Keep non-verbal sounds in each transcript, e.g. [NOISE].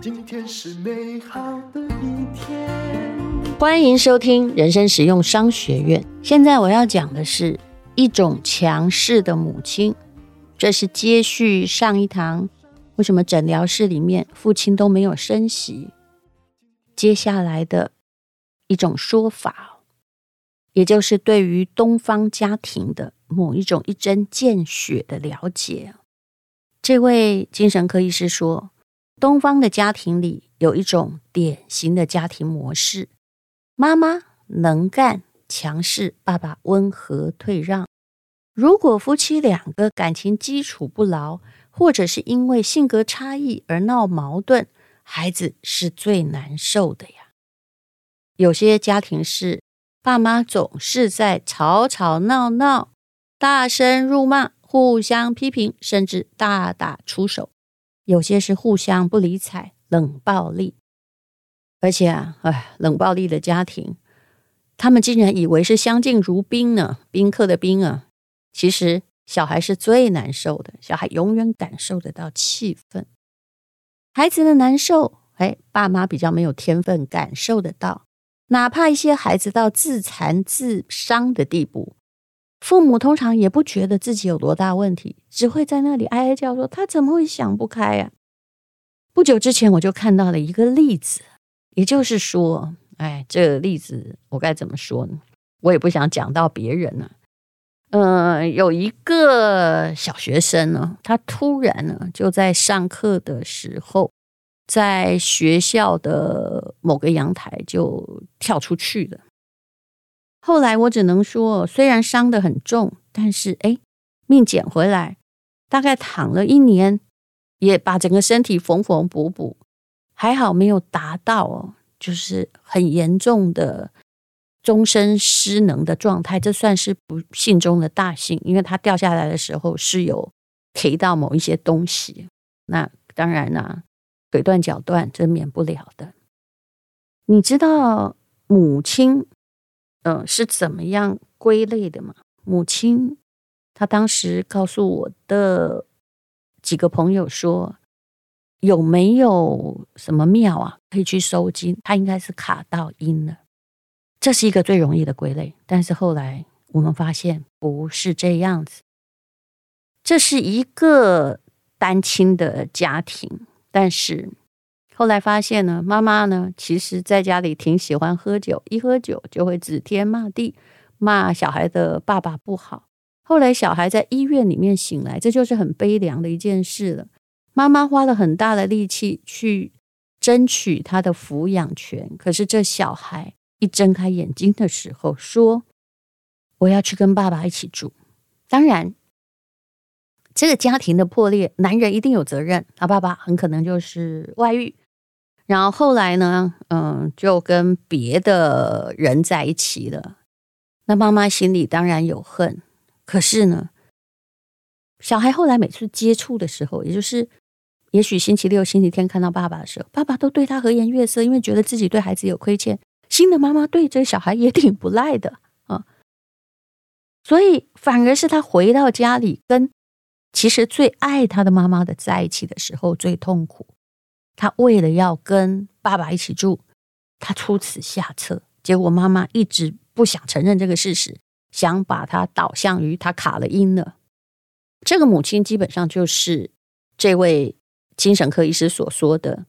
今天是美好的一天。欢迎收听人生实用商学院。现在我要讲的是一种强势的母亲，这是接续上一堂为什么诊疗室里面父亲都没有升息，接下来的一种说法，也就是对于东方家庭的某一种一针见血的了解。这位精神科医师说，东方的家庭里有一种典型的家庭模式。妈妈能干、强势，爸爸温和退让。如果夫妻两个感情基础不牢，或者是因为性格差异而闹矛盾，孩子是最难受的呀。有些家庭是爸妈总是在吵吵闹闹、大声辱骂、互相批评，甚至大打出手；有些是互相不理睬、冷暴力。而且啊，哎，冷暴力的家庭，他们竟然以为是相敬如宾呢，宾客的宾啊。其实小孩是最难受的，小孩永远感受得到气氛。孩子的难受，哎，爸妈比较没有天分，感受得到。哪怕一些孩子到自残自伤的地步，父母通常也不觉得自己有多大问题，只会在那里哀哀叫说：“他怎么会想不开呀？”不久之前，我就看到了一个例子。也就是说，哎，这个例子我该怎么说呢？我也不想讲到别人呢。嗯、有一个小学生呢，他突然呢就在上课的时候，在学校的某个阳台就跳出去了。后来我只能说，虽然伤得很重，但是哎，命捡回来，大概躺了一年，也把整个身体缝缝补补。还好没有达到哦，就是很严重的终身失能的状态，这算是不幸中的大幸，因为他掉下来的时候是有提到某一些东西，那当然啦、腿断脚断这免不了的。你知道母亲嗯、呃、是怎么样归类的吗？母亲她当时告诉我的几个朋友说。有没有什么庙啊，可以去收金？她应该是卡到阴了，这是一个最容易的归类。但是后来我们发现不是这样子，这是一个单亲的家庭。但是后来发现呢，妈妈呢，其实在家里挺喜欢喝酒，一喝酒就会指天骂地，骂小孩的爸爸不好。后来小孩在医院里面醒来，这就是很悲凉的一件事了。妈妈花了很大的力气去争取他的抚养权，可是这小孩一睁开眼睛的时候说：“我要去跟爸爸一起住。”当然，这个家庭的破裂，男人一定有责任，他爸爸很可能就是外遇，然后后来呢，嗯，就跟别的人在一起了。那妈妈心里当然有恨，可是呢，小孩后来每次接触的时候，也就是。也许星期六、星期天看到爸爸的时候，爸爸都对他和颜悦色，因为觉得自己对孩子有亏欠。新的妈妈对这个小孩也挺不赖的啊，所以反而是他回到家里，跟其实最爱他的妈妈的在一起的时候最痛苦。他为了要跟爸爸一起住，他出此下策，结果妈妈一直不想承认这个事实，想把他导向于他卡了音了。这个母亲基本上就是这位。精神科医师所说的，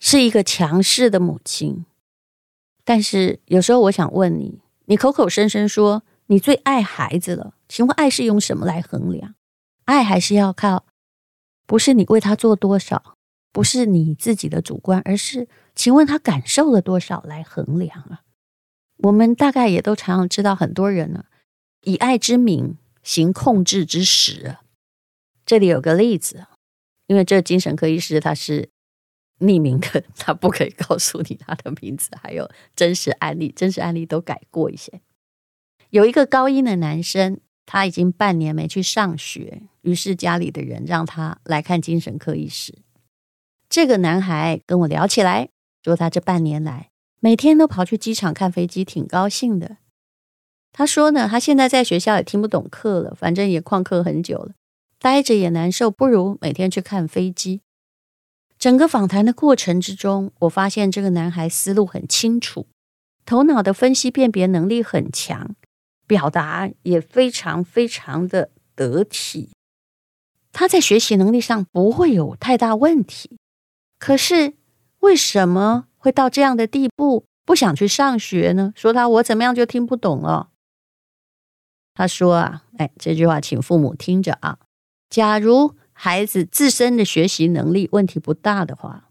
是一个强势的母亲。但是有时候我想问你，你口口声声说你最爱孩子了，请问爱是用什么来衡量？爱还是要靠，不是你为他做多少，不是你自己的主观，而是请问他感受了多少来衡量啊？我们大概也都常常知道，很多人呢，以爱之名行控制之实。这里有个例子。因为这精神科医师他是匿名的，他不可以告诉你他的名字，还有真实案例，真实案例都改过一些。有一个高一的男生，他已经半年没去上学，于是家里的人让他来看精神科医师。这个男孩跟我聊起来，说他这半年来每天都跑去机场看飞机，挺高兴的。他说呢，他现在在学校也听不懂课了，反正也旷课很久了。待着也难受，不如每天去看飞机。整个访谈的过程之中，我发现这个男孩思路很清楚，头脑的分析辨别能力很强，表达也非常非常的得体。他在学习能力上不会有太大问题。可是为什么会到这样的地步，不想去上学呢？说他我怎么样就听不懂了。他说啊，哎，这句话请父母听着啊。假如孩子自身的学习能力问题不大的话，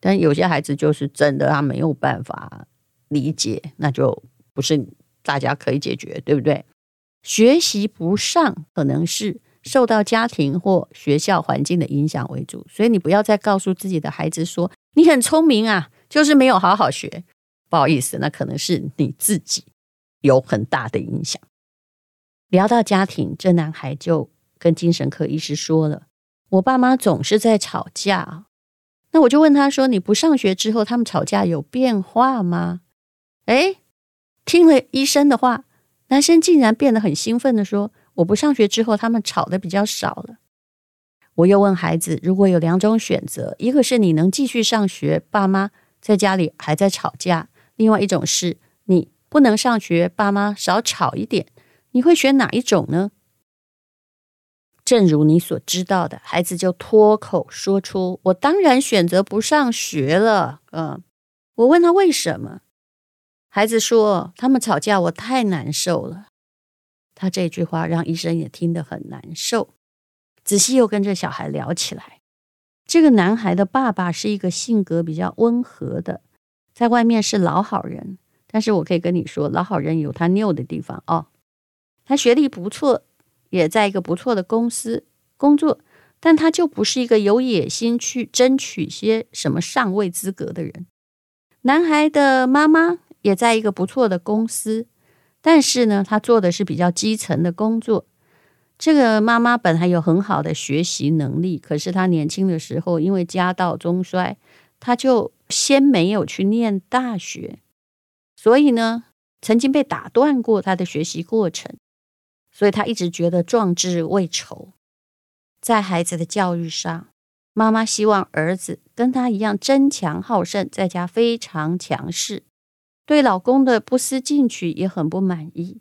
但有些孩子就是真的他没有办法理解，那就不是大家可以解决，对不对？学习不上可能是受到家庭或学校环境的影响为主，所以你不要再告诉自己的孩子说你很聪明啊，就是没有好好学。不好意思，那可能是你自己有很大的影响。聊到家庭，这男孩就跟精神科医师说了：“我爸妈总是在吵架。”那我就问他说：“你不上学之后，他们吵架有变化吗？”诶，听了医生的话，男生竟然变得很兴奋地说：“我不上学之后，他们吵得比较少了。”我又问孩子：“如果有两种选择，一个是你能继续上学，爸妈在家里还在吵架；另外一种是你不能上学，爸妈少吵一点。”你会选哪一种呢？正如你所知道的，孩子就脱口说出：“我当然选择不上学了。”嗯，我问他为什么，孩子说：“他们吵架，我太难受了。”他这句话让医生也听得很难受。仔细又跟这小孩聊起来，这个男孩的爸爸是一个性格比较温和的，在外面是老好人，但是我可以跟你说，老好人有他拗的地方哦。他学历不错，也在一个不错的公司工作，但他就不是一个有野心去争取些什么上位资格的人。男孩的妈妈也在一个不错的公司，但是呢，他做的是比较基层的工作。这个妈妈本来有很好的学习能力，可是他年轻的时候因为家道中衰，他就先没有去念大学，所以呢，曾经被打断过他的学习过程。所以他一直觉得壮志未酬，在孩子的教育上，妈妈希望儿子跟他一样争强好胜，在家非常强势，对老公的不思进取也很不满意。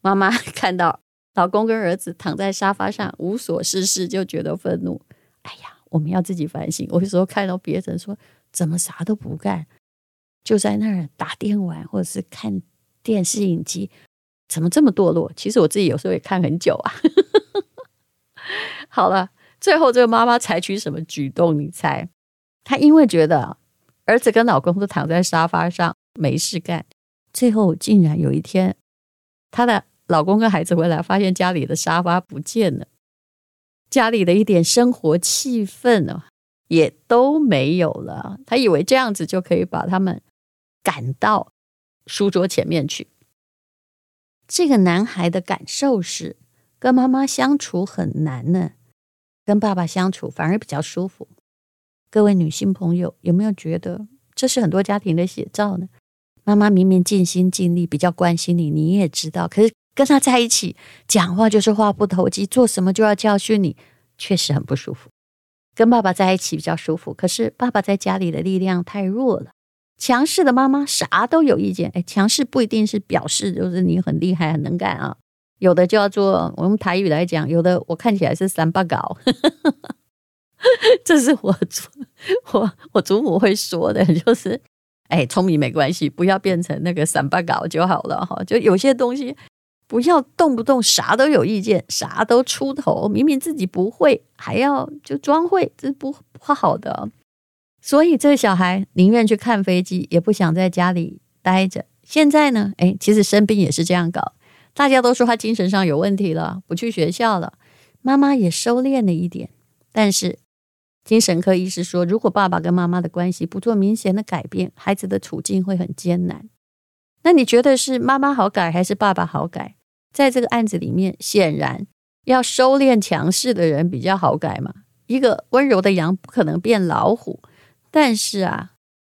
妈妈 [LAUGHS] 看到老公跟儿子躺在沙发上无所事事，就觉得愤怒。哎呀，我们要自己反省。我有时候看到别人说怎么啥都不干，就在那儿打电玩或者是看电视影集。怎么这么堕落？其实我自己有时候也看很久啊。[LAUGHS] 好了，最后这个妈妈采取什么举动？你猜？她因为觉得儿子跟老公都躺在沙发上没事干，最后竟然有一天，她的老公跟孩子回来，发现家里的沙发不见了，家里的一点生活气氛呢也都没有了。她以为这样子就可以把他们赶到书桌前面去。这个男孩的感受是，跟妈妈相处很难呢，跟爸爸相处反而比较舒服。各位女性朋友，有没有觉得这是很多家庭的写照呢？妈妈明明尽心尽力，比较关心你，你也知道，可是跟他在一起讲话就是话不投机，做什么就要教训你，确实很不舒服。跟爸爸在一起比较舒服，可是爸爸在家里的力量太弱了。强势的妈妈啥都有意见，哎，强势不一定是表示就是你很厉害很能干啊，有的叫做我用台语来讲，有的我看起来是三八搞，[LAUGHS] 这是我祖我我祖母会说的，就是哎，聪明没关系，不要变成那个三八搞就好了哈，就有些东西不要动不动啥都有意见，啥都出头，明明自己不会还要就装会，这不不好的。所以这个小孩宁愿去看飞机，也不想在家里待着。现在呢，哎，其实生病也是这样搞。大家都说他精神上有问题了，不去学校了。妈妈也收敛了一点，但是精神科医师说，如果爸爸跟妈妈的关系不做明显的改变，孩子的处境会很艰难。那你觉得是妈妈好改还是爸爸好改？在这个案子里面，显然要收敛强势的人比较好改嘛。一个温柔的羊不可能变老虎。但是啊，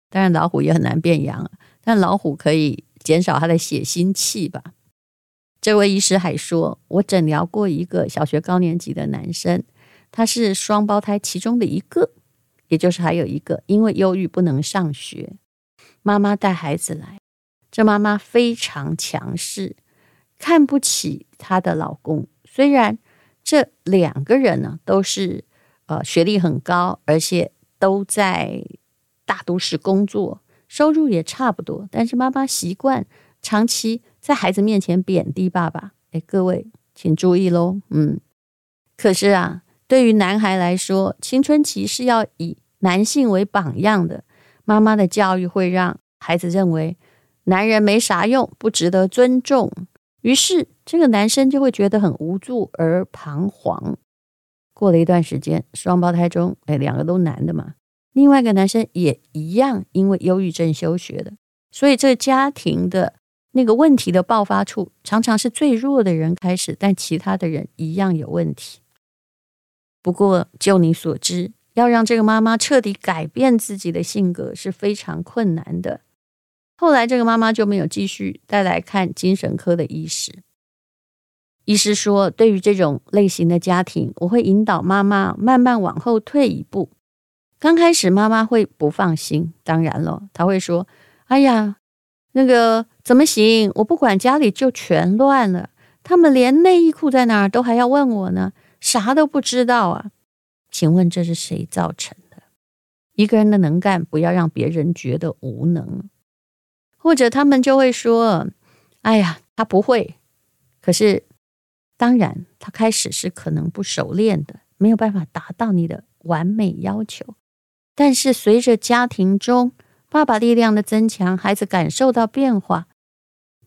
当然老虎也很难变羊，但老虎可以减少他的血腥气吧。这位医师还说，我诊疗过一个小学高年级的男生，他是双胞胎其中的一个，也就是还有一个因为忧郁不能上学，妈妈带孩子来，这妈妈非常强势，看不起她的老公。虽然这两个人呢都是呃学历很高，而且都在大都市工作，收入也差不多，但是妈妈习惯长期在孩子面前贬低爸爸。哎，各位请注意喽，嗯。可是啊，对于男孩来说，青春期是要以男性为榜样的。妈妈的教育会让孩子认为男人没啥用，不值得尊重。于是，这个男生就会觉得很无助而彷徨。过了一段时间，双胞胎中，哎，两个都男的嘛，另外一个男生也一样，因为忧郁症休学的。所以，这个家庭的那个问题的爆发处，常常是最弱的人开始，但其他的人一样有问题。不过，就你所知，要让这个妈妈彻底改变自己的性格是非常困难的。后来，这个妈妈就没有继续再来看精神科的医师。医师说，对于这种类型的家庭，我会引导妈妈慢慢往后退一步。刚开始，妈妈会不放心，当然了，她会说：“哎呀，那个怎么行？我不管家里就全乱了，他们连内衣裤在哪儿都还要问我呢。”啥都不知道啊？请问这是谁造成的？一个人的能干，不要让别人觉得无能。或者他们就会说：“哎呀，他不会。”可是，当然，他开始是可能不熟练的，没有办法达到你的完美要求。但是，随着家庭中爸爸力量的增强，孩子感受到变化，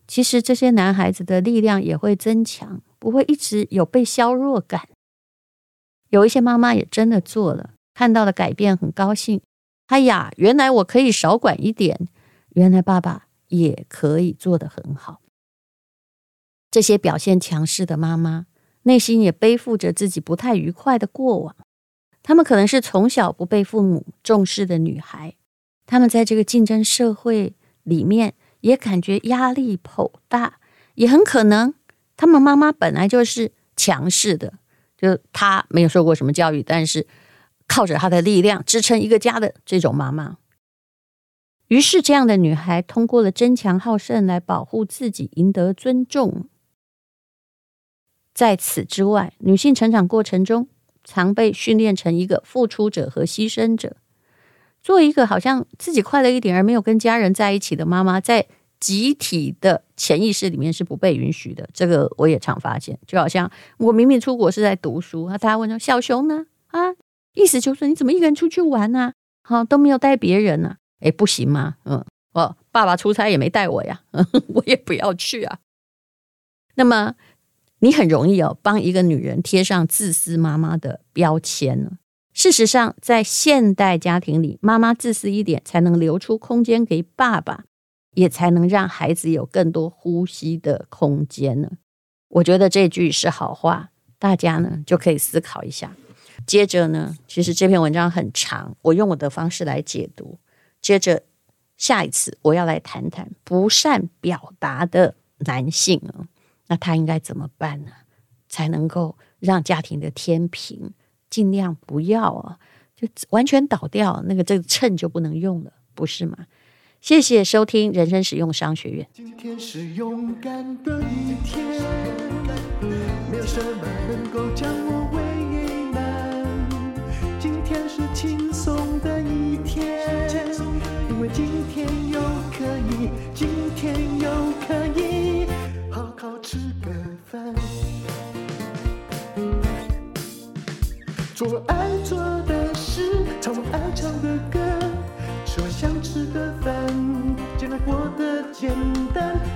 其实这些男孩子的力量也会增强，不会一直有被削弱感。有一些妈妈也真的做了，看到了改变，很高兴。哎呀，原来我可以少管一点，原来爸爸也可以做得很好。这些表现强势的妈妈，内心也背负着自己不太愉快的过往。她们可能是从小不被父母重视的女孩，她们在这个竞争社会里面也感觉压力颇大，也很可能她们妈妈本来就是强势的。就她没有受过什么教育，但是靠着她的力量支撑一个家的这种妈妈。于是，这样的女孩通过了争强好胜来保护自己，赢得尊重。在此之外，女性成长过程中常被训练成一个付出者和牺牲者，做一个好像自己快乐一点而没有跟家人在一起的妈妈，在。集体的潜意识里面是不被允许的，这个我也常发现。就好像我明明出国是在读书，啊，大家问说小熊呢？啊，意思就是你怎么一个人出去玩呢？好，都没有带别人呢？诶，不行吗？嗯，哦，爸爸出差也没带我呀，[LAUGHS] 我也不要去啊。那么你很容易哦，帮一个女人贴上自私妈妈的标签呢。事实上，在现代家庭里，妈妈自私一点，才能留出空间给爸爸。也才能让孩子有更多呼吸的空间呢。我觉得这句是好话，大家呢就可以思考一下。接着呢，其实这篇文章很长，我用我的方式来解读。接着下一次我要来谈谈不善表达的男性啊，那他应该怎么办呢？才能够让家庭的天平尽量不要啊，就完全倒掉，那个这个秤就不能用了，不是吗？谢谢收听人生使用商学院。今天是勇敢的一天，没有什么能够将我为难。今天是轻松的一天，因为今天又可以，今天又可以好好吃个饭，做爱做的